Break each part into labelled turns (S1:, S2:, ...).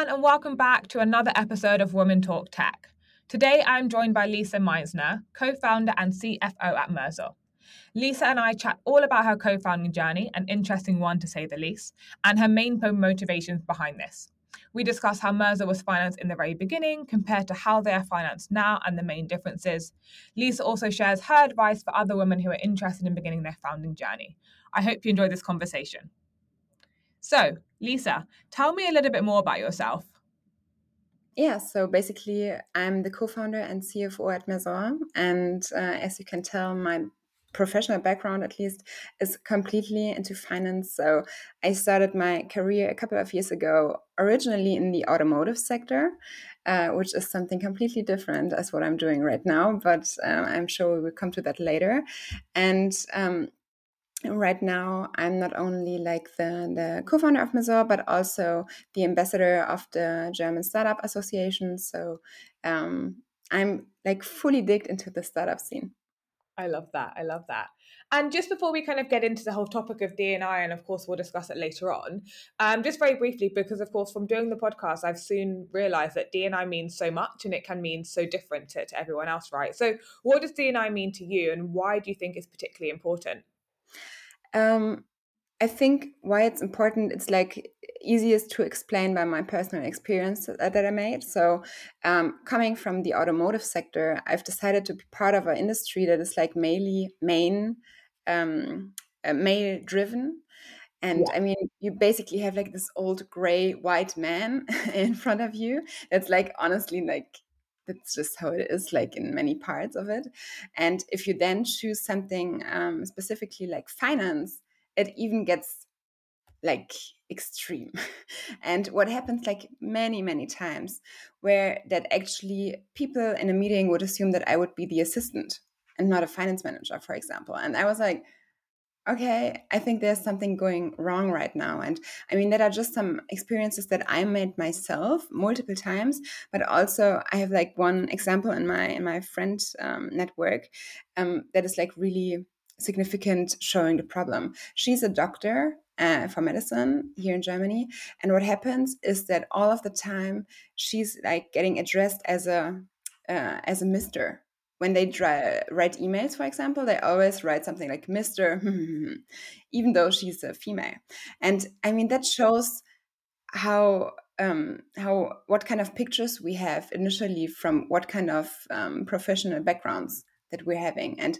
S1: Everyone, and welcome back to another episode of Women Talk Tech. Today, I'm joined by Lisa Meissner, co founder and CFO at Mersor. Lisa and I chat all about her co founding journey, an interesting one to say the least, and her main motivations behind this. We discuss how Mersor was financed in the very beginning compared to how they are financed now and the main differences. Lisa also shares her advice for other women who are interested in beginning their founding journey. I hope you enjoy this conversation. So, Lisa, tell me a little bit more about yourself.
S2: Yeah, so basically, I'm the co founder and CFO at Mersor. And uh, as you can tell, my professional background, at least, is completely into finance. So I started my career a couple of years ago, originally in the automotive sector. Uh, which is something completely different as what I'm doing right now, but uh, I'm sure we will come to that later. And um, right now i'm not only like the, the co-founder of Mersor, but also the ambassador of the german startup association so um, i'm like fully digged into the startup scene
S1: i love that i love that and just before we kind of get into the whole topic of D&I, and of course we'll discuss it later on, um, just very briefly, because of course from doing the podcast, I've soon realised that D&I means so much and it can mean so different to, to everyone else, right? So what does D&I mean to you and why do you think it's particularly important?
S2: Um, I think why it's important, it's like easiest to explain by my personal experience that, that I made. So, um, coming from the automotive sector, I've decided to be part of an industry that is like mainly main, um, uh, male driven. And yeah. I mean, you basically have like this old gray white man in front of you. That's like honestly like that's just how it is like in many parts of it. And if you then choose something um, specifically like finance it even gets like extreme. And what happens like many many times where that actually people in a meeting would assume that i would be the assistant and not a finance manager for example. And i was like okay, I think there's something going wrong right now. And I mean, that are just some experiences that I made myself multiple times, but also I have like one example in my in my friend um, network um, that is like really significant showing the problem. She's a doctor uh, for medicine here in Germany. And what happens is that all of the time she's like getting addressed as a uh, as a mister when they try, write emails, for example, they always write something like Mr. even though she's a female. And I mean, that shows how um, how what kind of pictures we have initially from what kind of um, professional backgrounds that we're having. And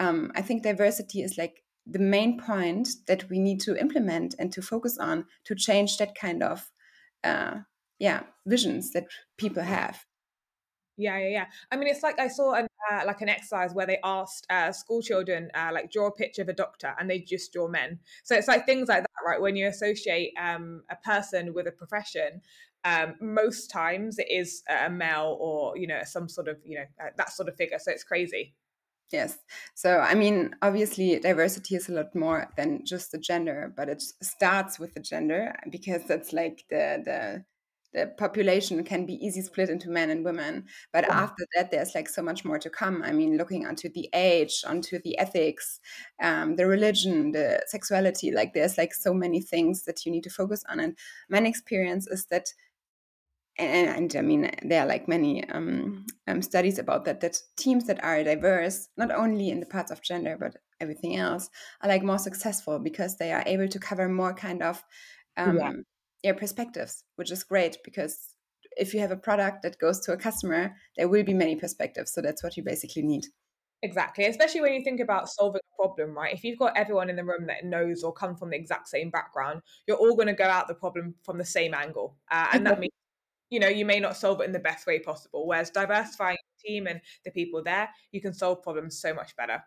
S2: um, I think diversity is like the main point that we need to implement and to focus on to change that kind of uh, yeah visions that people have.
S1: Yeah, yeah, yeah. I mean, it's like I saw an uh, like an exercise where they asked uh, school children uh, like draw a picture of a doctor, and they just draw men. So it's like things like that, right? When you associate um, a person with a profession, um, most times it is a male or you know some sort of you know uh, that sort of figure. So it's crazy.
S2: Yes. So, I mean, obviously, diversity is a lot more than just the gender, but it starts with the gender because that's like the the the population can be easy split into men and women but yeah. after that there's like so much more to come i mean looking onto the age onto the ethics um, the religion the sexuality like there's like so many things that you need to focus on and my experience is that and, and I mean, there are like many um, um, studies about that. That teams that are diverse, not only in the parts of gender but everything else, are like more successful because they are able to cover more kind of um, yeah their perspectives, which is great because if you have a product that goes to a customer, there will be many perspectives. So that's what you basically need.
S1: Exactly, especially when you think about solving a problem, right? If you've got everyone in the room that knows or come from the exact same background, you're all going to go out the problem from the same angle, uh, and that means you know you may not solve it in the best way possible. Whereas diversifying the team and the people there, you can solve problems so much better.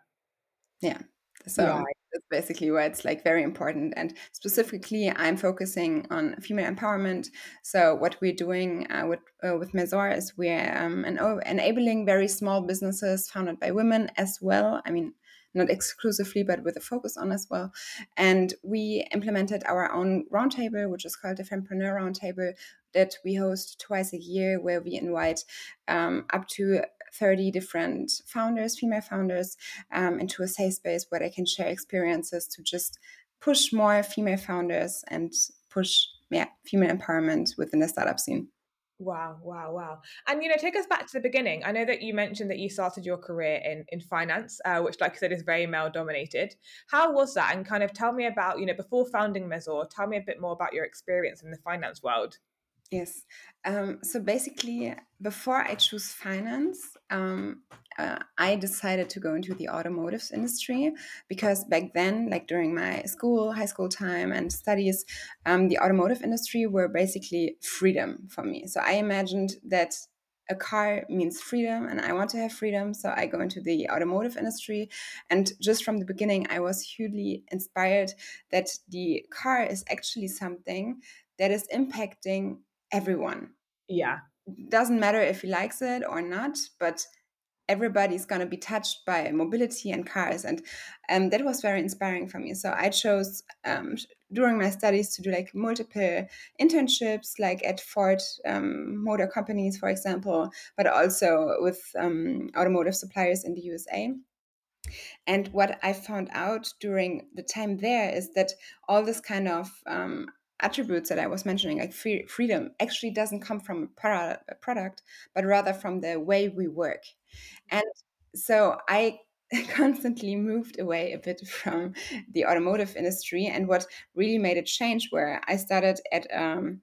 S2: Yeah, so yeah. that's basically why it's like very important. And specifically, I'm focusing on female empowerment. So what we're doing uh, with uh, with Mersor is we're um, enabling very small businesses founded by women as well. I mean, not exclusively, but with a focus on as well. And we implemented our own roundtable, which is called the Fempreneur Roundtable, that we host twice a year, where we invite um, up to 30 different founders, female founders, um, into a safe space where they can share experiences to just push more female founders and push yeah female empowerment within the startup scene.
S1: Wow, wow, wow. And you know, take us back to the beginning. I know that you mentioned that you started your career in in finance, uh, which, like I said, is very male dominated. How was that? And kind of tell me about, you know, before founding Mersor, tell me a bit more about your experience in the finance world.
S2: Yes. Um, so basically, before I choose finance, um, uh, I decided to go into the automotive industry because back then, like during my school, high school time, and studies, um, the automotive industry were basically freedom for me. So I imagined that a car means freedom and I want to have freedom. So I go into the automotive industry. And just from the beginning, I was hugely inspired that the car is actually something that is impacting everyone.
S1: Yeah.
S2: Doesn't matter if he likes it or not, but everybody's going to be touched by mobility and cars and um, that was very inspiring for me. So i chose um, during my studies to do like multiple internships like at ford um, motor companies for example but also with um, automotive suppliers in the usa and what i found out during the time there is that all this kind of um, attributes that I was mentioning, like free, freedom, actually doesn't come from a product, but rather from the way we work. And so I constantly moved away a bit from the automotive industry. And what really made it change, where I started at um,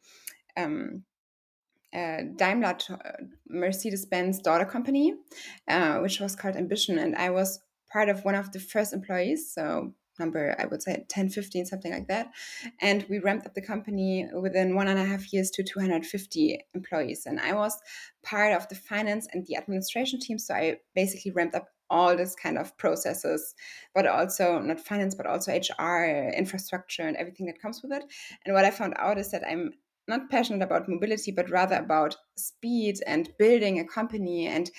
S2: um, uh, Daimler Mercedes Benz daughter company, uh, which was called MBition. And I was part of one of the first employees. So number, I would say 10, 15, something like that. And we ramped up the company within one and a half years to 250 employees. And I was part of the finance and the administration team. So I basically ramped up all this kind of processes, but also not finance, but also HR, infrastructure, and everything that comes with it. And what I found out is that I'm not passionate about mobility, but rather about speed and building a company and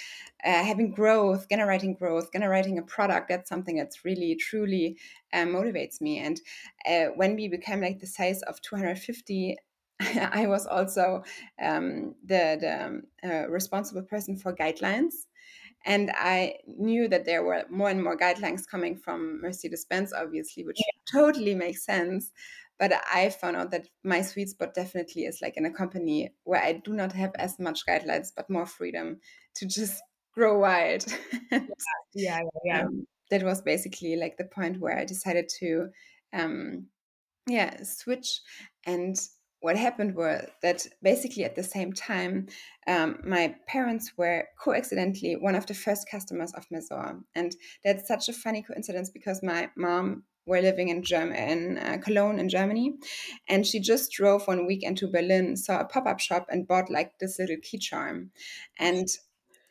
S2: uh, having growth, generating growth, generating a product. That's something that's really, truly uh, motivates me. And uh, when we became like the size of 250, I was also um, the, the um, uh, responsible person for guidelines. And I knew that there were more and more guidelines coming from Mercedes Benz, obviously, which yeah. totally makes sense. But I found out that my sweet spot definitely is like in a company where I do not have as much guidelines, but more freedom to just grow wild.
S1: yeah, yeah, yeah.
S2: Um, that was basically like the point where I decided to, um, yeah, switch. And what happened was that basically at the same time, um, my parents were coincidentally one of the first customers of Mersor. And that's such a funny coincidence because my mom were living in Germ- in uh, Cologne in Germany, and she just drove one weekend to Berlin, saw a pop up shop, and bought like this little key charm, and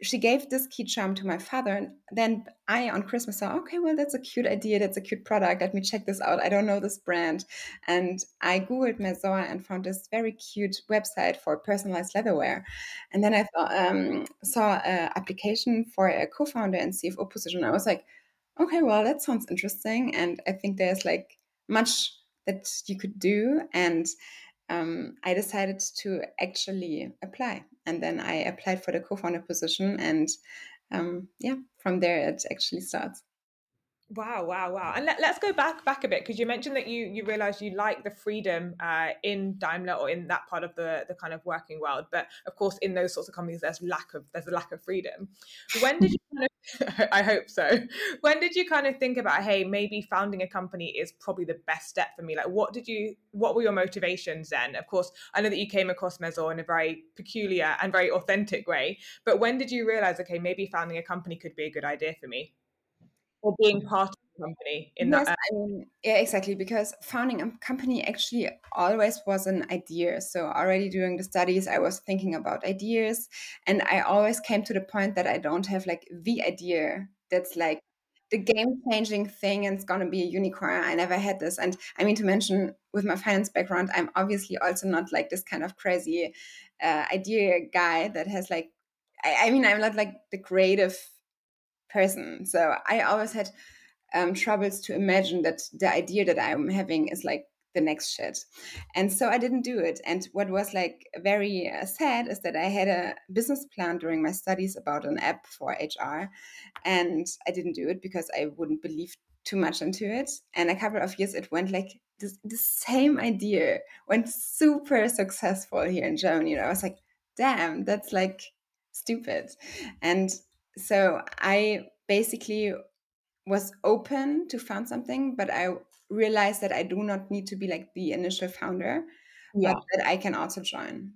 S2: she gave this key charm to my father. And then i on christmas thought okay well that's a cute idea. That's a cute product. Let me check this out. I don't know this brand. And i googled Mersor and found this very cute website for personalized leatherware. and then i um, saw an application for a co-founder and cfo position. I was like okay, well, that sounds interesting. And I think there's like much that you could do. And um, I decided to actually apply. And then I applied for the co founder position. And um, yeah, from there it actually starts.
S1: Wow, wow, wow! And let, us go back back a bit because you mentioned that you you realised you like the freedom uh, in Daimler or in that part of the the kind of working world, but of course in those sorts of companies there's lack of there's a lack of freedom. When did you kind of, I hope so. When did you kind of think about hey maybe founding a company is probably the best step for me? Like what did you what were your motivations then? Of course, I know that you came across Mersor in a very peculiar and very authentic way, but when did you realise okay maybe founding a company could be a good idea for me? Or being part of the company in yes, that
S2: I mean, yeah exactly because founding a company actually always was an idea. So already during the studies i was thinking about ideas and i always came to the point that i don't have like the idea that's like the game changing thing and it's going to be a unicorn. I never had this. And i mean to mention with my finance background i'm obviously also not like this kind of crazy uh, idea guy that has like I, I mean i'm not like the creative person. So I always had um, troubles to imagine that the idea that I'm having is like the next shit. And so I didn't do it. And what was like very uh, sad is that I had a business plan during my studies about an app for HR. And I didn't do it because I wouldn't believe too much into it. And a couple of years it went like the same idea went super successful here in Germany. And I was like, damn, that's like stupid. And so I basically was open to found something, but I realized that I do not need to be like the initial founder, yeah. but that I can also join.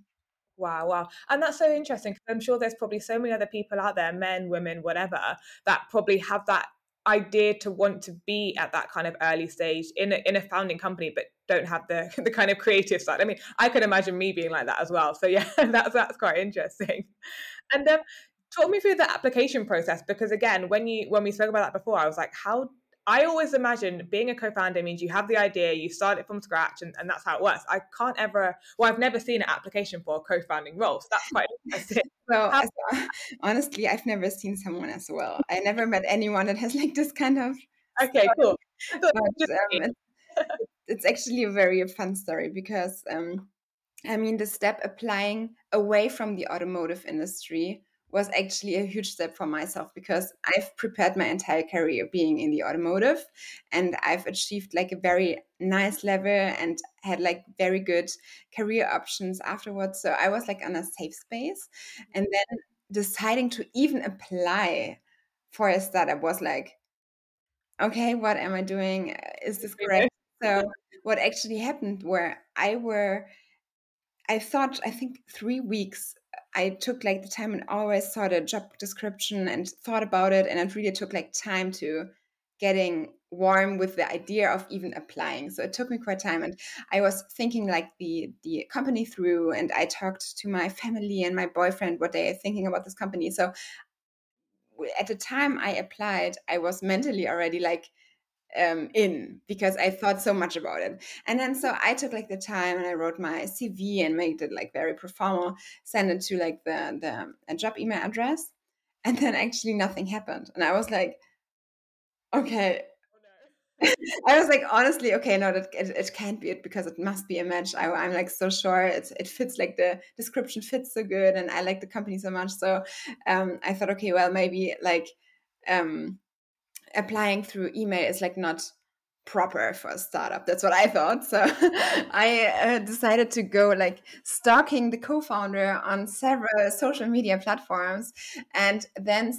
S1: Wow, wow. And that's so interesting because I'm sure there's probably so many other people out there, men, women, whatever, that probably have that idea to want to be at that kind of early stage in a, in a founding company but don't have the the kind of creative side i mean i could imagine me being like that as well so yeah that's that's quite interesting and then um, talk me through the application process because again when you when we spoke about that before i was like how I always imagine being a co-founder means you have the idea, you start it from scratch, and, and that's how it works. I can't ever, well, I've never seen an application for a co-founding role, so that's quite interesting.
S2: well, how- honestly, I've never seen someone as well. I never met anyone that has like this kind of.
S1: Okay, cool. But, um,
S2: it's, it's, actually a very fun story because, um, I mean, the step applying away from the automotive industry was actually a huge step for myself because I've prepared my entire career being in the automotive and I've achieved like a very nice level and had like very good career options afterwards. So I was like on a safe space. And then deciding to even apply for a startup was like, okay, what am I doing? Uh, is this correct? So what actually happened where I were I thought I think three weeks I took like the time and always saw the job description and thought about it, and it really took like time to getting warm with the idea of even applying. So it took me quite time, and I was thinking like the the company through, and I talked to my family and my boyfriend what they are thinking about this company. So at the time I applied, I was mentally already like um, in because I thought so much about it. And then so I took like the time and I wrote my CV and made it like very proformal, sent it to like the the a job email address, and then actually nothing happened. And I was like, okay. Oh, I was like, honestly, okay, no, that it, it, can't be it because it must be a match. I, am like so sure it it fits like the description fits so good, and I like the company so much. So um, I thought, okay, well, maybe like um, applying through email is like not proper for a startup. That's what I thought. So I uh, decided to go like stalking the co-founder on several social media platforms and then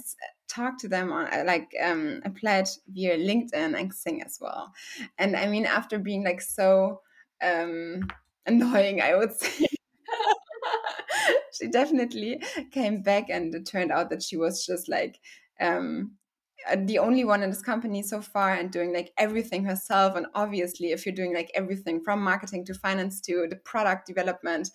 S2: talk to them on uh, like um, applied via LinkedIn and Xing as well. And I mean, after being like so um, annoying, I would say. she definitely came back and it turned out that she was just like um, the only one in this company so far and doing like everything herself and obviously if you're doing like everything from marketing to finance to the product development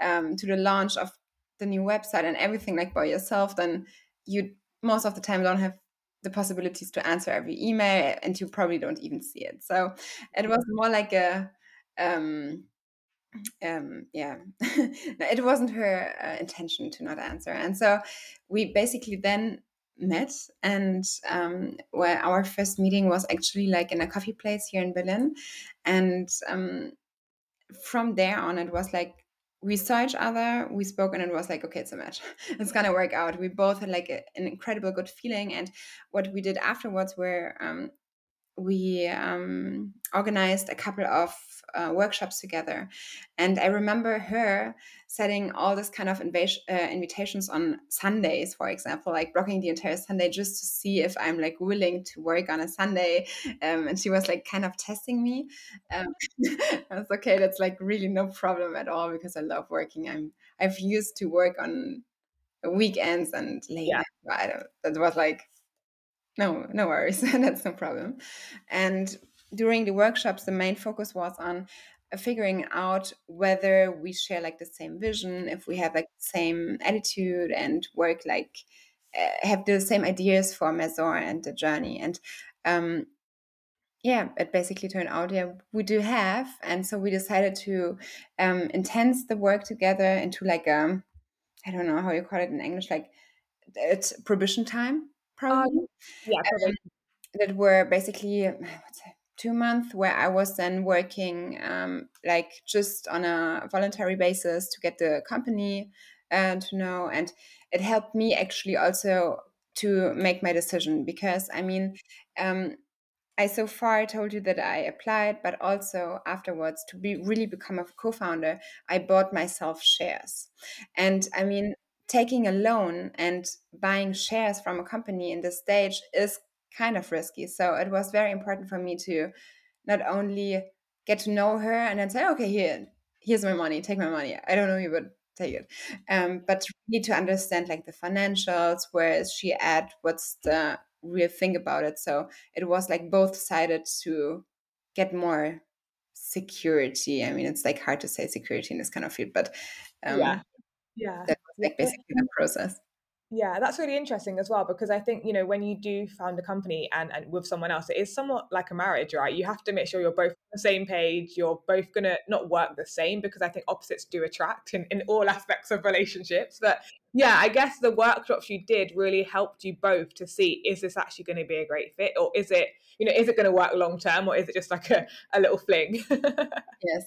S2: um, to the launch of the new website and everything like by yourself then you most of the time don't have the possibilities to answer every email and you probably don't even see it so it was more like a um, um, yeah, it wasn't her uh, intention to not answer. And so we basically then met and um, where our first meeting was actually like in a coffee place here in berlin. And um, from there on it was like we saw each other we spoke and it was like okay it's a match. It's gonna work out. We both had like a, an incredible good feeling and what we did afterwards were um, we um, organized a couple of uh, workshops together. And I remember her setting all this kind of inv- uh, invitations on Sundays, for example, like blocking the entire Sunday just to see if I'm like willing to work on a Sunday. Um, and she was like kind of testing me. Um, I was okay. That's like really no problem at all because I love working. I'm I've used to work on weekends and late. Yeah. I don't, that was like no, no worries. That's no problem. And during the workshops, the main focus was on uh, figuring out whether we share like the same vision, if we have like the same attitude and work like uh, have the same ideas for Maison and the journey. And um, yeah, it basically turned out yeah we do have, and so we decided to um, intense the work together into like a um, I don't know how you call it in English, like it's prohibition time probably. Um, yeah, um, that were basically two months where I was then working um, like just on a voluntary basis to get the company uh, to know, and it helped me actually also to make my decision because I mean. Um, I so far told you that I applied, but also afterwards to be really become a co-founder, I bought myself shares. And I mean, taking a loan and buying shares from a company in this stage is kind of risky. So it was very important for me to not only get to know her and then say, okay, here, here's my money, take my money. I don't know you, but take it. Um, but need to understand like the financials, where is she at, what's the real thing about it. So it was like both sided to get more security. I mean, it's like hard to say security in this kind of field, but um,
S1: yeah, yeah,
S2: that was like basically the process.
S1: Yeah, that's really interesting as well because I think you know when you do found a company and, and with someone else, it is somewhat like a marriage, right? You have to make sure you're both on the same page. You're both gonna not work the same because I think opposites do attract in, in all aspects of relationships. But yeah, I guess the workshops you did really helped you both to see is this actually going to be a great fit or is it you know is it going to work long term or is it just like a, a little fling?
S2: yes.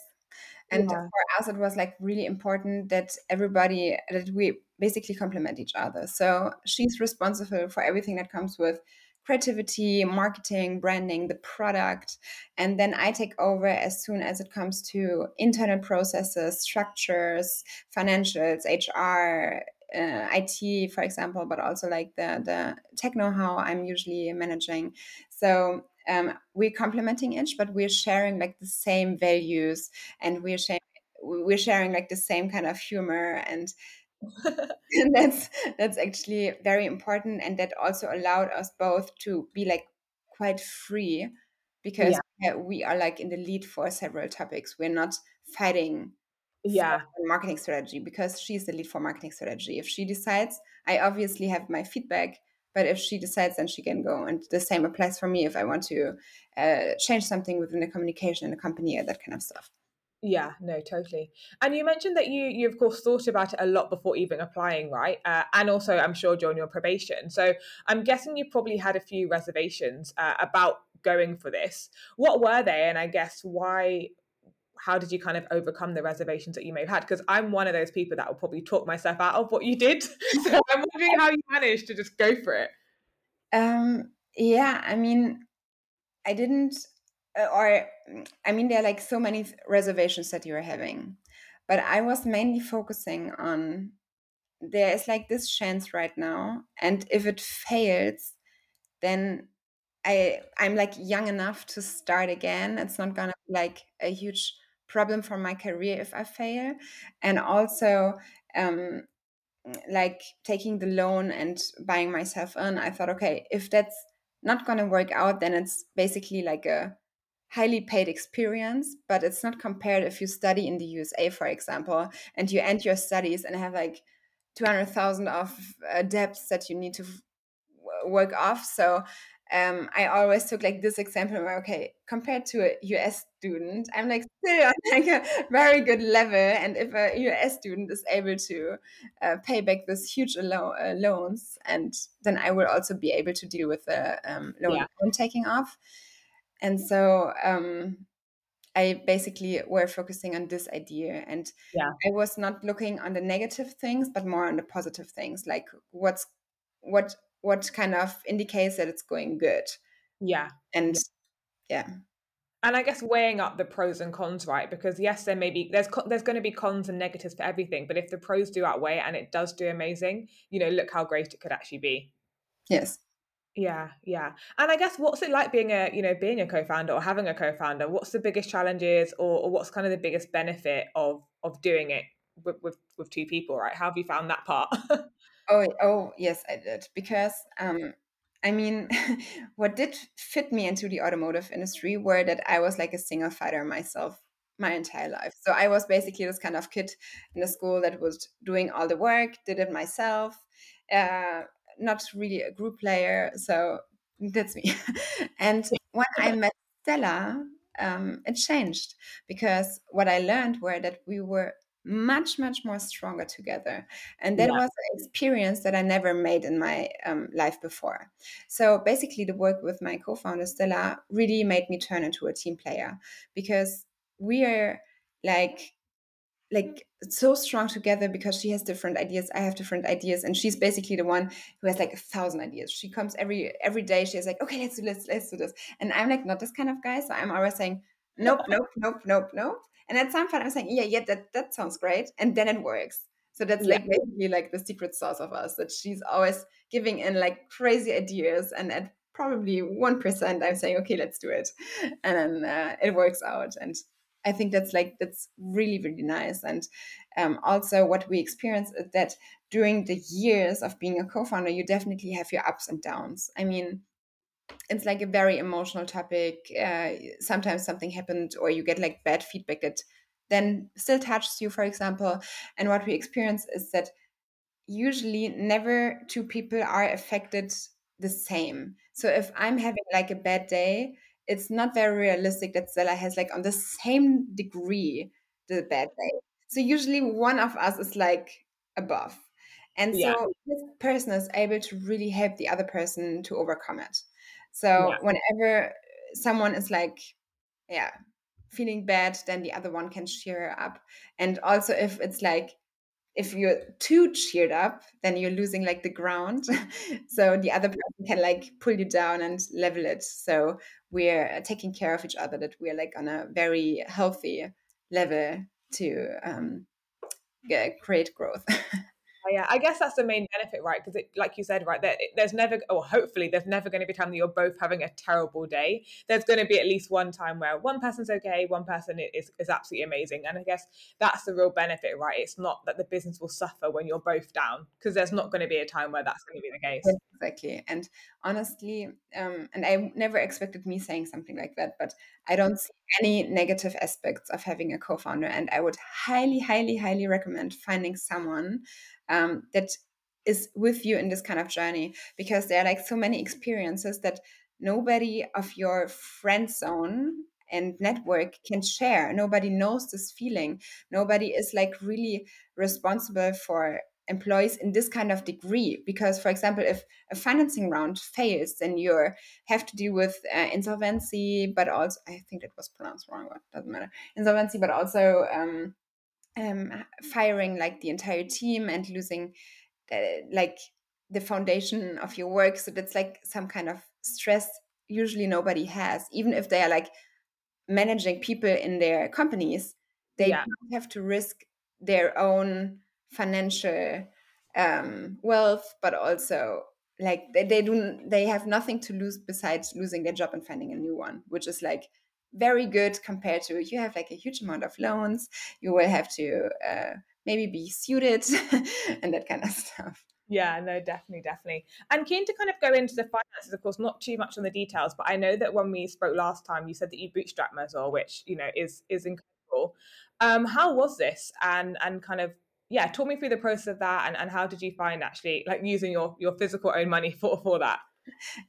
S2: And yeah. for us, it was like really important that everybody that we basically complement each other. So she's responsible for everything that comes with creativity, marketing, branding, the product. And then I take over as soon as it comes to internal processes, structures, financials, HR, uh, IT, for example, but also like the the tech know-how I'm usually managing. So um, we're complementing each, but we're sharing like the same values, and we're sharing we're sharing like the same kind of humor and and that's that's actually very important and that also allowed us both to be like quite free because yeah. we are like in the lead for several topics. We're not fighting
S1: yeah.
S2: marketing strategy because she's the lead for marketing strategy. If she decides i obviously have my feedback but if she decides then she can go and the same applies for me if i want to uh, change something within the communication in the company or that kind of stuff
S1: yeah, no, totally. And you mentioned that you, you of course, thought about it a lot before even applying, right? Uh, and also, I'm sure during your probation. So I'm guessing you probably had a few reservations uh, about going for this. What were they? And I guess why? How did you kind of overcome the reservations that you may have had? Because I'm one of those people that will probably talk myself out of what you did. so I'm wondering how you managed to just go for it.
S2: Um. Yeah. I mean, I didn't or I mean, there are like so many reservations that you're having, but I was mainly focusing on there is like this chance right now, and if it fails, then I I'm like young enough to start again. It's not gonna be like a huge problem for my career if I fail, and also um, like taking the loan and buying myself in. I thought, okay, if that's not gonna work out, then it's basically like a highly paid experience, but it's not compared if you study in the USA, for example, and you end your studies and have like 200,000 of uh, debts that you need to work off. So um, I always took like this example where, okay, compared to a US student, I'm like still on like a very good level. And if a US student is able to uh, pay back this huge lo- uh, loans, and then I will also be able to deal with the um, loan yeah. taking off and so um, I basically were focusing on this idea, and
S1: yeah.
S2: I was not looking on the negative things, but more on the positive things, like what's what what kind of indicates that it's going good.
S1: Yeah,
S2: and yeah.
S1: And I guess weighing up the pros and cons, right? Because yes, there may be there's there's going to be cons and negatives for everything, but if the pros do outweigh and it does do amazing, you know, look how great it could actually be.
S2: Yes.
S1: Yeah, yeah. And I guess what's it like being a, you know, being a co-founder or having a co-founder? What's the biggest challenges or, or what's kind of the biggest benefit of of doing it with, with, with two people, right? How have you found that part?
S2: oh, oh, yes, I did. Because um I mean, what did fit me into the automotive industry were that I was like a single fighter myself my entire life. So I was basically this kind of kid in the school that was doing all the work, did it myself, uh, not really a group player. So that's me. and when I met Stella, um, it changed because what I learned were that we were much much more stronger together and that yeah. was an experience that i never made in my um, life before so basically the work with my co-founder stella really made me turn into a team player because we are like like so strong together because she has different ideas i have different ideas and she's basically the one who has like a thousand ideas. She comes every every day she's like okay let's do this let's do this. And i'm like not this kind of guy so i'm always saying nope nope nope nope nope. And at some point i'm saying yeah yeah that that sounds great. And then it works. So that's yeah. like basically like the secret sauce of us that she's always giving in like crazy ideas and at probably 1% i'm saying okay let's do it. And then uh, it works out and I think that's like that's really really nice. And um, also, what we experience is that during the years of being a co-founder, you definitely have your ups and downs. I mean, it's like a very emotional topic. Uh, sometimes something happened, or you get like bad feedback that then still touches you, for example. And what we experience is that usually never two people are affected the same. So if I'm having like a bad day, it's not very realistic that Stella has like on the same degree the bad day. So usually one of us is like above. And so yeah. this person is able to really help the other person to overcome it. So yeah. whenever someone is like, yeah, feeling bad, then the other one can cheer up. And also if it's like if you're too cheered up, then you're losing like the ground. so the other person can like pull you down and level it. So we're taking care of each other, that we're like on a very healthy level to um, create growth.
S1: yeah. I guess that's the main benefit right? Because like you said right there there's never or hopefully there's never going to be a time that you're both having a terrible day. There's going to be at least one time where one person's okay one person is, is absolutely amazing. And i guess that's the real benefit right? It's not that the business will suffer when you're both down because there's not going to be a time where that's going to be the case.
S2: Exactly. And honestly um, and i never expected me saying something like that but i don't see any negative aspects of having a co-founder. And i would highly highly highly recommend finding someone um, that is with you in this kind of journey because there are like so many experiences that nobody of your friend zone and network can share. Nobody knows this feeling. Nobody is like really responsible for employees in this kind of degree because for example if a financing round fails then you have to deal with uh, insolvency but also i think it was pronounced wrong but doesn't matter. Insolvency but also um, um, firing like the entire team and losing uh, like the foundation of your work so that's like some kind of stress usually nobody has even if they are like managing people in their companies they yeah. have to risk their own financial um, wealth but also like they, they do they have nothing to lose besides losing their job and finding a new one which is like very good compared to you have like a huge amount of loans you will have to uh, maybe be suited and that kind of stuff
S1: yeah, no, definitely, definitely. And keen to kind of go into the finances, of course, not too much on the details, but I know that when we spoke last time, you said that you bootstrapped Mersor, which you know is is incredible. Um, how was this? And and kind of yeah, talk me through the process of that, and, and how did you find actually like using your your physical own money for for that?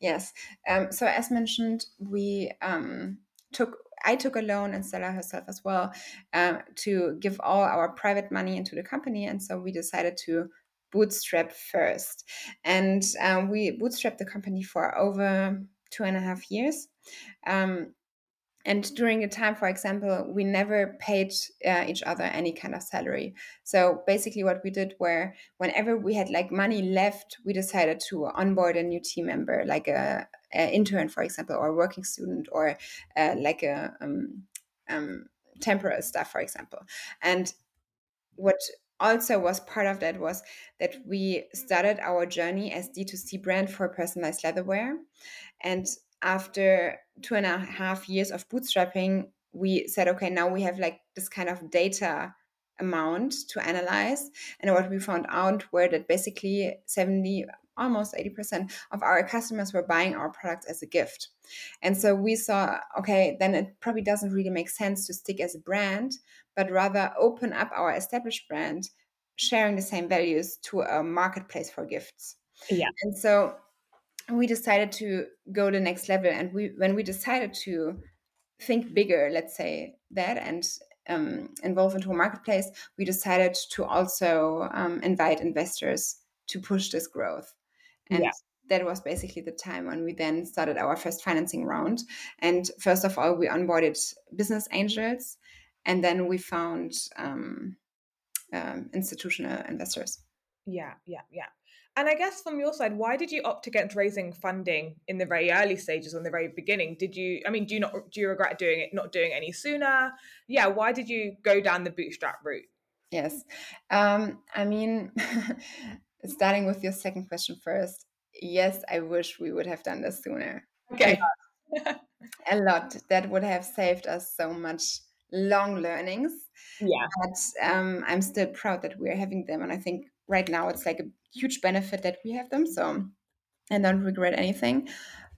S2: Yes. Um, so as mentioned, we um, took I took a loan and Stella herself as well um, to give all our private money into the company, and so we decided to bootstrap first, and um, we bootstrapped the company for over two and a half years. Um, and during the time, for example, we never paid uh, each other any kind of salary. So basically, what we did were whenever we had like money left, we decided to onboard a new team member, like a, a intern, for example, or a working student, or uh, like a um, um, temporary staff, for example. And what also was part of that was that we started our journey as D2C brand for personalized leatherware And after two and a half years of bootstrapping, we said, okay, now we have like this kind of data amount to analyze. And what we found out were that basically 70, almost 80% of our customers were buying our products as a gift. And so we saw, okay, then it probably doesn't really make sense to stick as a brand, but rather open up our established brand, sharing the same values to a marketplace for gifts.
S1: Yeah.
S2: And so we decided to go the next level and we when we decided to think bigger let's say that and um, involve into a marketplace we decided to also um, invite investors to push this growth and yeah. that was basically the time when we then started our first financing round and first of all we onboarded business angels and then we found um, um, institutional investors.
S1: Yeah, yeah, yeah. And I guess from your side, why did you opt against raising funding in the very early stages, on the very beginning? Did you? I mean, do you not? Do you regret doing it? Not doing it any sooner? Yeah. Why did you go down the bootstrap route?
S2: Yes, um, I mean, starting with your second question first. Yes, I wish we would have done this sooner.
S1: Okay.
S2: a lot. That would have saved us so much long learnings.
S1: Yeah.
S2: But um, I'm still proud that we're having them. And I think right now it's like a huge benefit that we have them. So I don't regret anything.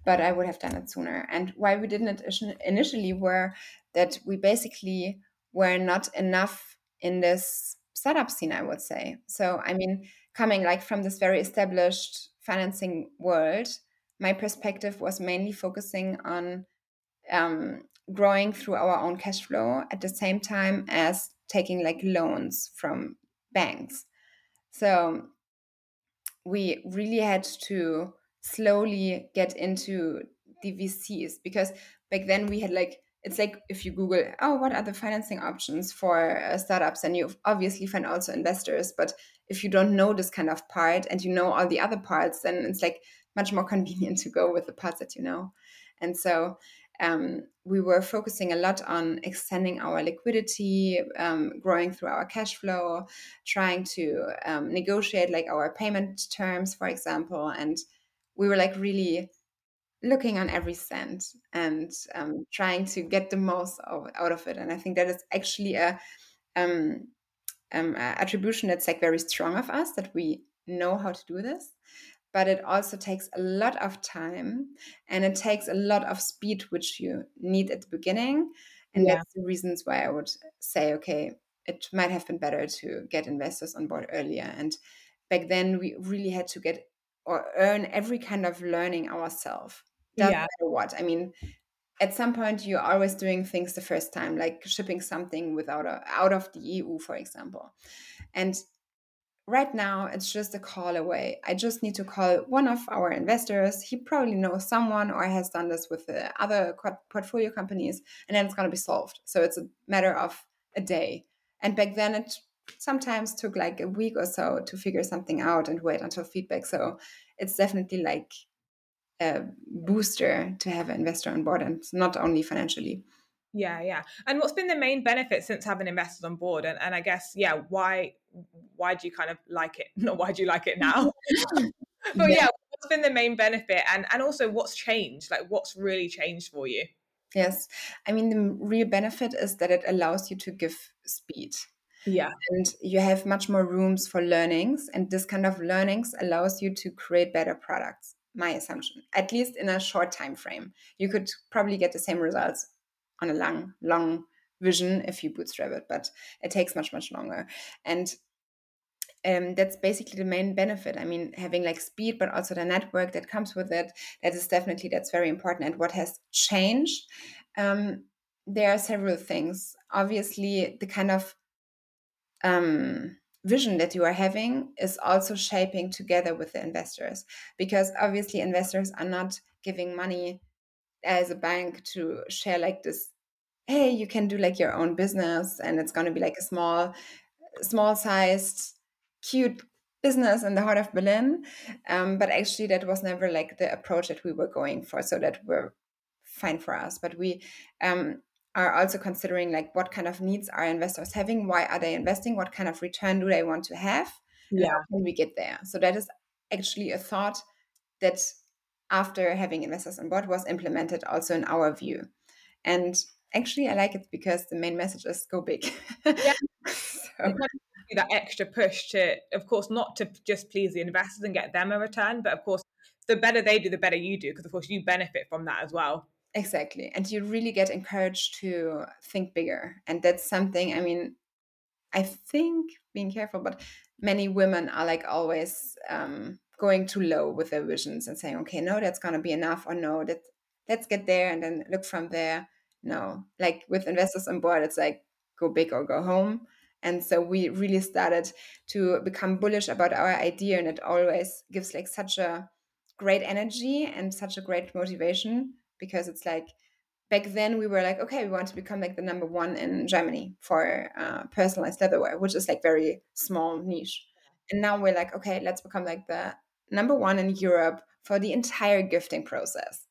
S2: But I would have done it sooner. And why we didn't initially were that we basically were not enough in this startup scene, I would say. So, I mean, coming like from this very established financing world, my perspective was mainly focusing on um, growing through our own cash flow at the same time as taking like loans from banks. So we really had to slowly get into the VCs because back then we had like it's like if you google oh what are the financing options for uh, startups? and you obviously find also investors but if you don't know this kind of part and you know all the other parts then it's like much more convenient to go with the parts that you know. And so um, we were focusing a lot on extending our liquidity, um, growing through our cash flow, trying to um, negotiate like our payment terms, for example. And we were like really looking on every cent and um, trying to get the most of, out of it. And I think that is actually a, um, um, attribution that's like very strong of us that we know how to do this but it also takes a lot of time and it takes a lot of speed which you need at the beginning and yeah. that's the reasons why i would say okay it might have been better to get investors on board earlier and back then we really had to get or earn every kind of learning ourselves doesn't yeah. matter what i mean at some point you're always doing things the first time like shipping something without a, out of the eu for example and right now it's just a call away. I just need to call one of our investors. He probably knows someone or has done this with the other portfolio companies, and then it's going to be solved. So it's a matter of a day. And back then it sometimes took like a week or so to figure something out and wait until feedback. So it's definitely like a booster to have an investor on board and not only financially.
S1: Yeah, yeah. And what's been the main benefit since having investors on board? And and I guess, yeah, why why do you kind of like it? Not why do you like it now? but yeah. yeah, what's been the main benefit and and also what's changed? Like what's really changed for you?
S2: Yes. I mean the real benefit is that it allows you to give speed.
S1: Yeah.
S2: And you have much more rooms for learnings and this kind of learnings allows you to create better products my assumption at least in a short time frame you could probably get the same results on a long, long vision if you bootstrap it, but it takes much, much longer. And um, that's basically the main benefit. I mean, having like speed, but also the network that comes with it. That is definitely that's very important. And what has changed? Um, there are several things. Obviously, the kind of um, vision that you are having is also shaping together with the investors, because obviously investors are not giving money as a bank to share like this hey you can do like your own business and it's going to be like a small small sized cute business in the heart of berlin. Um, but actually that was never like the approach that we were going for so that were fine for us. But we um, are also considering like what kind of needs are investors having why are they investing what kind of return do they want to have
S1: yeah.
S2: can we get there? So that is actually a thought that after having investors on board was implemented also in our view. And actually, I like it because the main message is go big. Yeah.
S1: so. That extra push to, of course, not to just please the investors and get them a return, but of course, the better they do, the better you do, because of course you benefit from that as well.
S2: Exactly. And you really get encouraged to think bigger. And that's something, I mean, I think being careful, but many women are like always um, going too low with their visions and saying, okay, no, that's going to be enough, or no, that let's get there and then look from there. No, like with investors on board, it's like go big or go home. And so we really started to become bullish about our idea, and it always gives like such a great energy and such a great motivation because it's like back then we were like, okay, we want to become like the number one in Germany for uh, personalized leatherware, which is like very small niche. And now we're like, okay, let's become like the number one in Europe for the entire gifting process.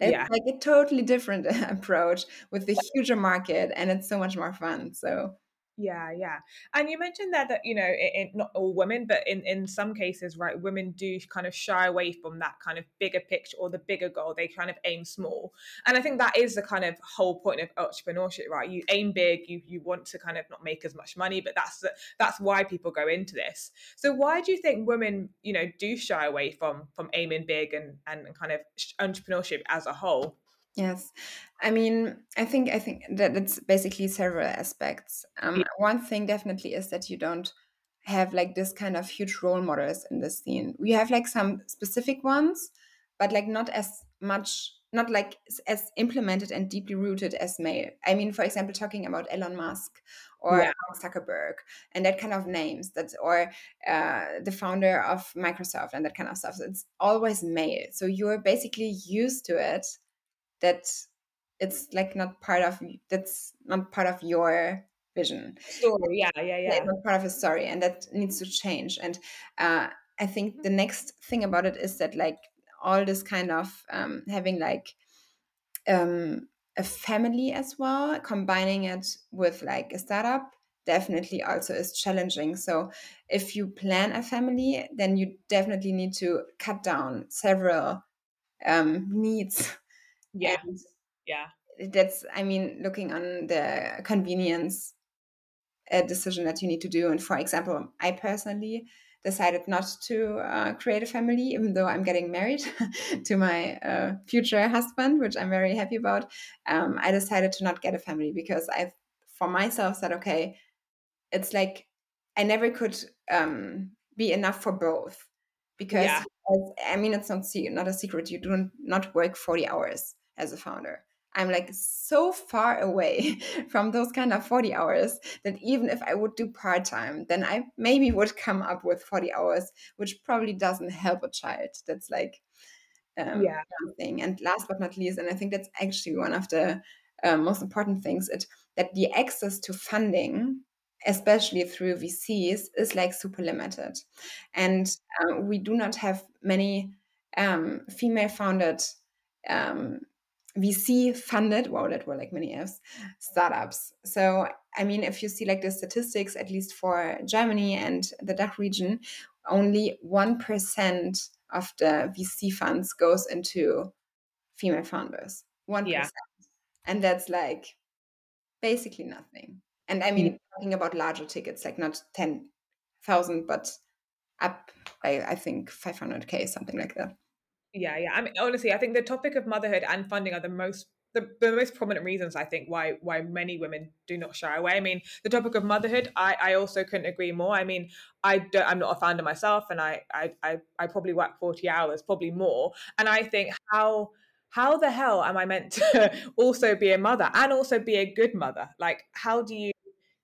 S2: It's yeah. like a totally different approach with the huger market, and it's so much more fun. So
S1: yeah, yeah. And you mentioned that that you know, in, not all women, but in in some cases, right, women do kind of shy away from that kind of bigger picture or the bigger goal. They kind of aim small, and I think that is the kind of whole point of entrepreneurship, right? You aim big, you you want to kind of not make as much money, but that's the, that's why people go into this. So why do you think women, you know, do shy away from from aiming big and and kind of entrepreneurship as a whole?
S2: Yes, I mean, I think I think that it's basically several aspects. Um, yeah. One thing definitely is that you don't have like this kind of huge role models in the scene. We have like some specific ones, but like not as much, not like as implemented and deeply rooted as male. I mean, for example, talking about Elon Musk or yeah. Zuckerberg and that kind of names that or uh, the founder of Microsoft and that kind of stuff. So it's always male. So you're basically used to it that it's like not part of that's not part of your vision.
S1: Story yeah yeah yeah
S2: not part of a story and that needs to change. And uh, i think the next thing about it is that like all this kind of um, having like um, a family as well combining it with like a startup definitely also is challenging. So if you plan a family then you definitely need to cut down several um, needs
S1: yeah. And yeah.
S2: That's, I mean, looking on the convenience a decision that you need to do. And for example, I personally decided not to uh, create a family, even though I'm getting married to my uh, future husband, which I'm very happy about. Um, I decided to not get a family because I, for myself, said, okay, it's like I never could um, be enough for both because yeah. I mean it's not not a secret. You do not work forty hours as a founder. I'm like so far away from those kind of 40 hours that even if I would do part time, then I maybe would come up with 40 hours, which probably doesn't help a child. That's like um, yeah. thing. And last but not least, and I think that's actually one of the uh, most important things, it that the access to funding, especially through VCs, is like super limited, and uh, we do not have many um, female founded um, VC funded, wow, that were like many F's, startups. So, I mean, if you see like the statistics, at least for Germany and the DACH region, only 1% of the VC funds goes into female founders. 1%. Yeah. And that's like basically nothing. And I mean, mm-hmm. talking about larger tickets, like not 10,000, but up by, I think, 500K, something like that.
S1: Yeah, yeah. I mean, honestly, I think the topic of motherhood and funding are the most the, the most prominent reasons I think why why many women do not shy away. I mean, the topic of motherhood, I, I also couldn't agree more. I mean, I don't, I'm not a founder myself, and I, I I I probably work forty hours, probably more. And I think how how the hell am I meant to also be a mother and also be a good mother? Like, how do you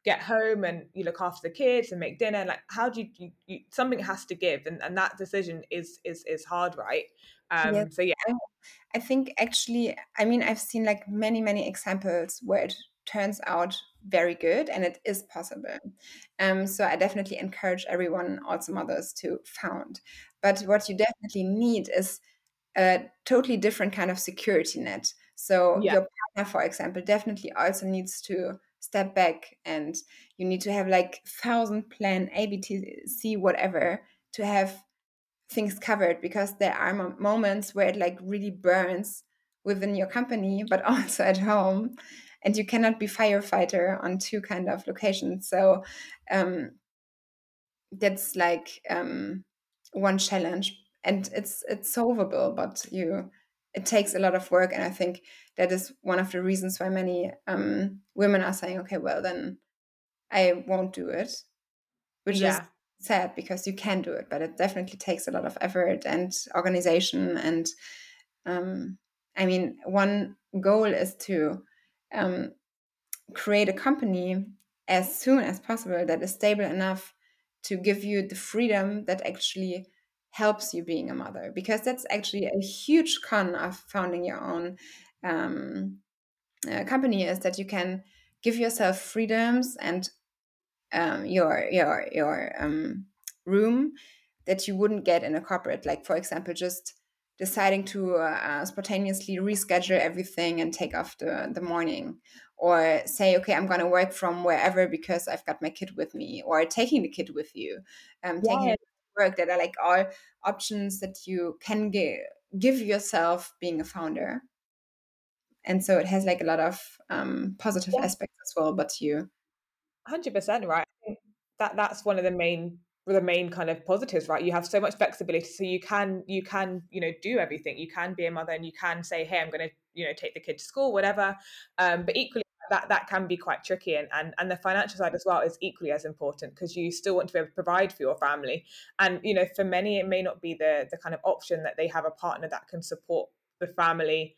S1: get home and you look after the kids and make dinner? Like, how do you, you, you something has to give, and, and that decision is is is hard, right? Um, yes. So yeah,
S2: I think actually, I mean, I've seen like many many examples where it turns out very good and it is possible. Um, so I definitely encourage everyone, also mothers, to found. But what you definitely need is a totally different kind of security net. So yeah. your partner, for example, definitely also needs to step back and you need to have like thousand plan abtc whatever to have things covered because there are moments where it like really burns within your company but also at home and you cannot be firefighter on two kind of locations so um, that's like um, one challenge and it's it's solvable but you it takes a lot of work and i think that is one of the reasons why many um, women are saying okay well then i won't do it which yeah. is sad because you can do it, but it definitely takes a lot of effort and organization. And um, I mean, one goal is to um, create a company as soon as possible that is stable enough to give you the freedom that actually helps you being a mother because that's actually a huge con of founding your own um, uh, company is that you can give yourself freedoms and um, your your your um, room that you wouldn't get in a corporate. Like for example, just deciding to uh, spontaneously reschedule everything and take off the, the morning or say okay i'm going to work from wherever because i've got my kid with me or taking the kid with you um, yeah. taking work that are like all options that you can give, give yourself being a founder and so it has like a lot of um, positive yeah. aspects as well but you
S1: 100% right? That that's one of the main the main kind of positives right? You have so much flexibility so you can you can you know do everything. You can be a mother and you can say hey i'm going to you know take the kid to school whatever um, but equally that that can be quite tricky and and, and the financial side as well is equally as important because you still want to be able to provide for your family. And you know for many it may not be the the kind of option that they have a partner that can support the family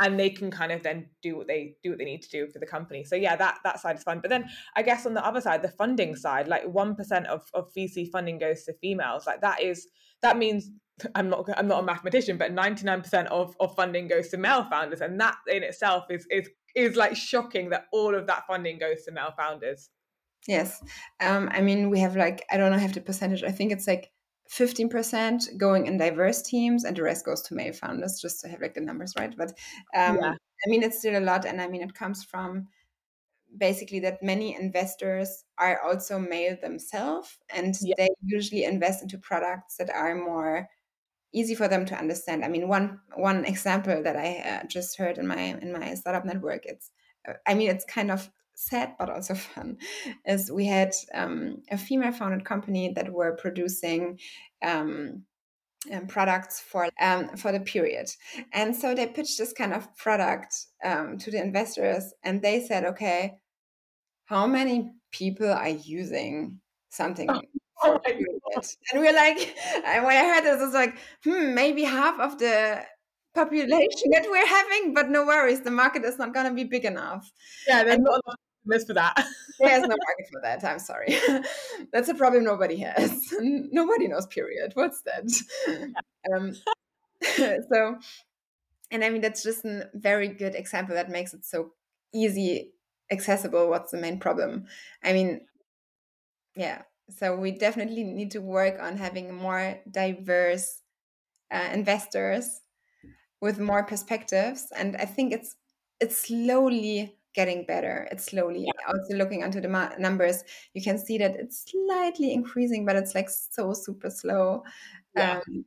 S1: and they can kind of then do what they do what they need to do for the company. So yeah that that side is fun. But then i guess on the other side the funding side like 1% of, of vc funding goes to females. Like that is that means i'm not i'm not a mathematician but 99% of, of funding goes to male founders. And that in itself is is is like shocking that all of that funding goes to male founders.
S2: Yes. Um i mean we have like i don't know have the percentage. I think it's like 15% going in diverse teams and the rest goes to male founders just to have like the numbers right but um, yeah. i mean it's still a lot and i mean it comes from basically that many investors are also male themselves and yeah. they usually invest into products that are more easy for them to understand i mean one one example that i uh, just heard in my in my startup network it's uh, i mean it's kind of sad but also fun is we had um, a female founded company that were producing um, um, products for um, for the period. And so they pitched this kind of product um, to the investors and they said okay how many people are using something oh, oh and we're like when i heard this i was like hmm maybe half of the population that we're having, but no worries, the market is not going to be big enough.
S1: Yeah, there's and, not enough for that.
S2: There's no market for that. I'm sorry. That's a problem nobody has. nobody knows. Period. What's that? Yeah. Um, so, and I mean that's just a very good example that makes it so easy accessible. What's the main problem? I mean, yeah. So we definitely need to work on having more diverse uh, investors with more perspectives, and I think it's it's slowly getting better. It's slowly yeah. also looking onto the numbers. You can see that it's slightly increasing, but it's like so super slow.
S1: Yeah. Um,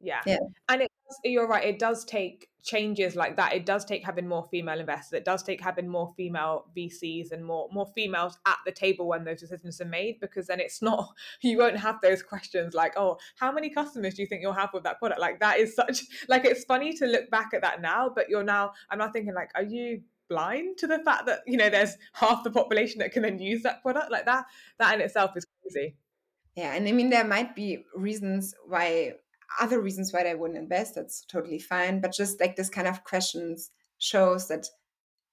S1: yeah. yeah. And it, you're right. It does take changes like that. It does take having more female investors. It does take having more female VCs and more more females at the table when those decisions are made. Because then it's not you won't have those questions like, oh, how many customers do you think you'll have with that product? Like that is such like it's funny to look back at that now, but you're now. I'm not thinking like, are you blind to the fact that you know there's half the population that can then use that product like that that in itself is crazy
S2: yeah and i mean there might be reasons why other reasons why they wouldn't invest that's totally fine but just like this kind of questions shows that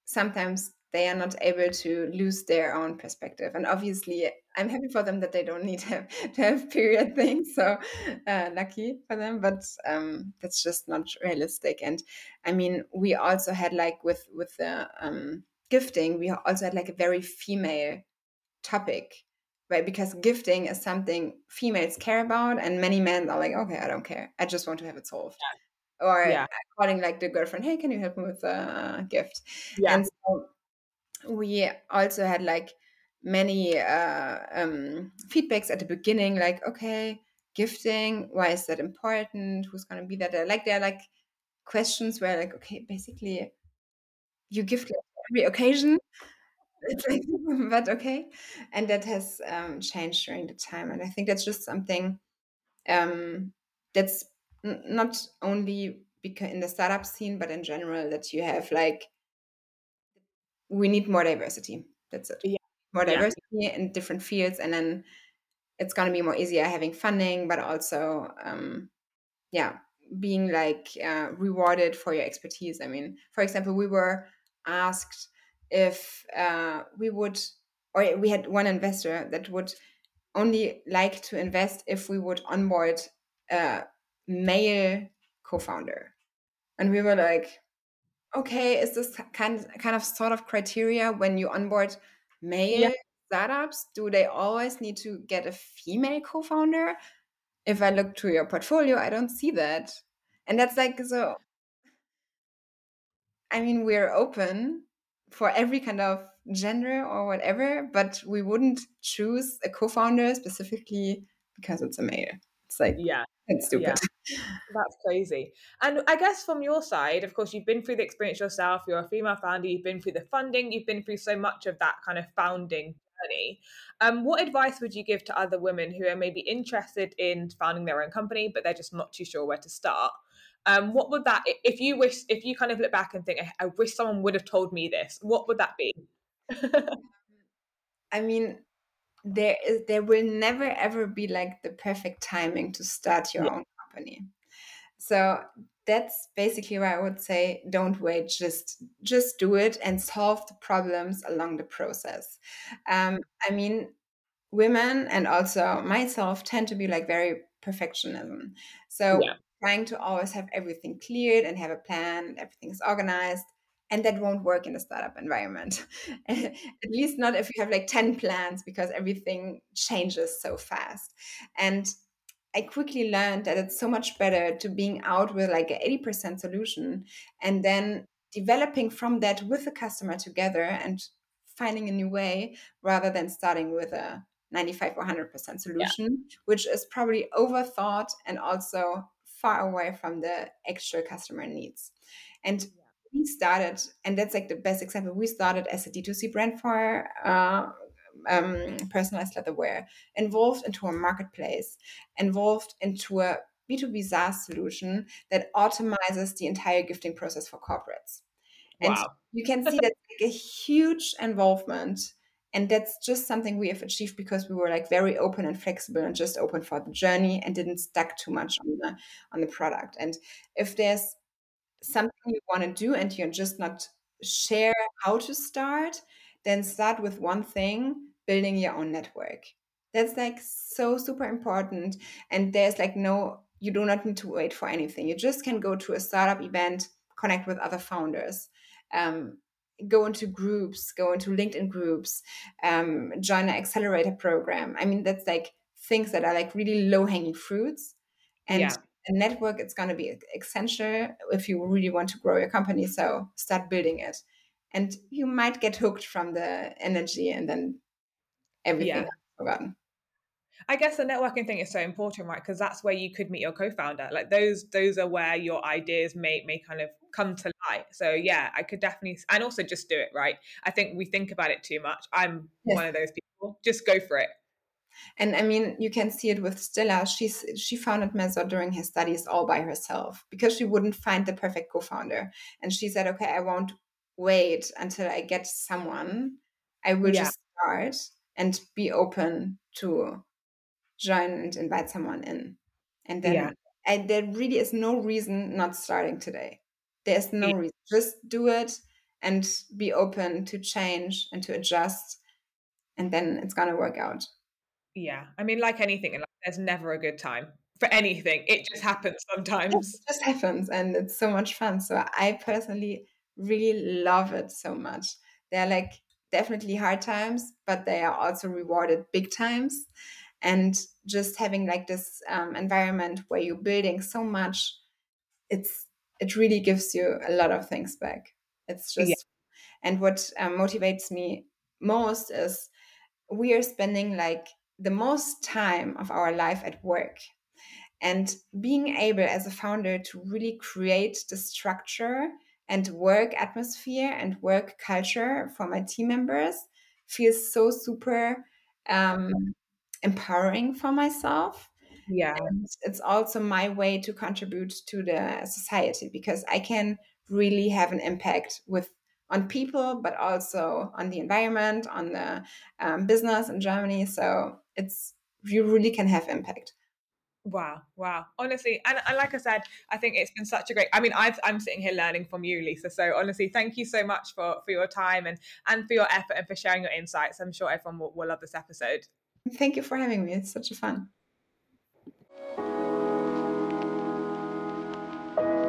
S2: sometimes they are not able to lose their own perspective. And obviously, I'm happy for them that they don't need to have, to have period things. So uh, lucky for them, but um, that's just not realistic. And I mean, we also had like with with the um, gifting, we also had like a very female topic. Right, because gifting is something females care about, and many men are like, "Okay, I don't care. I just want to have it solved." Yeah. Or yeah. calling like the girlfriend, "Hey, can you help me with a gift?" Yeah. And so we also had like many uh, um, feedbacks at the beginning, like, okay, gifting, why is that important? Who's going to be there? Like, there are like questions where, like, okay, basically, you gift like every occasion. It's like, but okay. And that has um, changed during the time. And I think that's just something um, that's n- not only because in the startup scene, but in general, that you have like we need more diversity. That's it. Yeah. More diversity yeah. in different fields, and then it's going to be more easier having funding, but also, um, yeah, being like uh, rewarded for your expertise. I mean, for example, we were asked if uh, we would, or we had one investor that would only like to invest if we would onboard a male co-founder, and we were like, okay, is this kind kind of sort of criteria when you onboard male yeah. startups? Do they always need to get a female co-founder? If I look to your portfolio, I don't see that. And that's like so I mean, we're open for every kind of gender or whatever, but we wouldn't choose a co-founder specifically because it's a male. It's like yeah, it's stupid. Yeah.
S1: That's crazy. And I guess from your side, of course, you've been through the experience yourself. You're a female founder. You've been through the funding. You've been through so much of that kind of founding journey. Um, what advice would you give to other women who are maybe interested in founding their own company, but they're just not too sure where to start? Um, what would that, if you wish, if you kind of look back and think, I, I wish someone would have told me this, what would that be?
S2: I mean, there is there will never ever be like the perfect timing to start your yeah. own company. So that's basically why I would say don't wait, just just do it and solve the problems along the process. Um, I mean, women and also myself tend to be like very perfectionism. So yeah trying to always have everything cleared and have a plan, and everything's organized. And that won't work in a startup environment. At least not if you have like 10 plans because everything changes so fast. And I quickly learned that it's so much better to being out with like an 80% solution and then developing from that with the customer together and finding a new way rather than starting with a 95 or 100% solution, yeah. which is probably overthought and also far away from the actual customer needs. And yeah. we started, and that's like the best example. We started as a D2C brand for uh, um, personalized leatherware, involved into a marketplace, involved into a B2B SaaS solution that automizes the entire gifting process for corporates. And wow. you can see that like a huge involvement and that's just something we have achieved because we were like very open and flexible and just open for the journey and didn't stuck too much on the on the product. And if there's something you want to do and you're just not share how to start then start with one thing building your own network. That's like so super important. And there's like no you do not need to wait for anything. You just can go to a startup event connect with other founders. Um, go into groups, go into LinkedIn groups, um, join an accelerator program. I mean, that's like things that are like really low hanging fruits. And yeah. a network, it's going to be essential if you really want to grow your company. So start building it. And you might get hooked from the energy and then everything yeah. forgotten.
S1: I guess the networking thing is so important, right? Because that's where you could meet your co-founder. Like those, those are where your ideas may may kind of come to light. So yeah, I could definitely, and also just do it, right? I think we think about it too much. I'm yes. one of those people. Just go for it.
S2: And I mean, you can see it with Stella. She's she founded Mersor during her studies all by herself because she wouldn't find the perfect co-founder. And she said, "Okay, I won't wait until I get someone. I will yeah. just start and be open to join and invite someone in. And then yeah. and there really is no reason not starting today. There's no reason. Just do it and be open to change and to adjust. And then it's gonna work out.
S1: Yeah. I mean, like anything in there's never a good time for anything. It just happens sometimes.
S2: It just happens and it's so much fun. So I personally really love it so much. They're like definitely hard times, but they are also rewarded big times and just having like this um, environment where you're building so much it's it really gives you a lot of things back. It's just yeah. and what um, motivates me most is we are spending like the most time of our life at work. And being able as a founder to really create the structure and work atmosphere and work culture for my team members feels so super um, empowering for myself
S1: yeah
S2: and it's also my way to contribute to the society because i can really have an impact with on people but also on the environment on the um, business in germany so it's you really can have impact
S1: Wow, wow. Honestly, and, and, like I said, I think it's been such a great I mean, i am sitting here learning from you, Lisa. So honestly, thank you so much for for your time and and for your effort and for sharing your insights. I'm sure everyone will, will love this episode.
S2: Thank you for having me. It's such a fun. Thank you.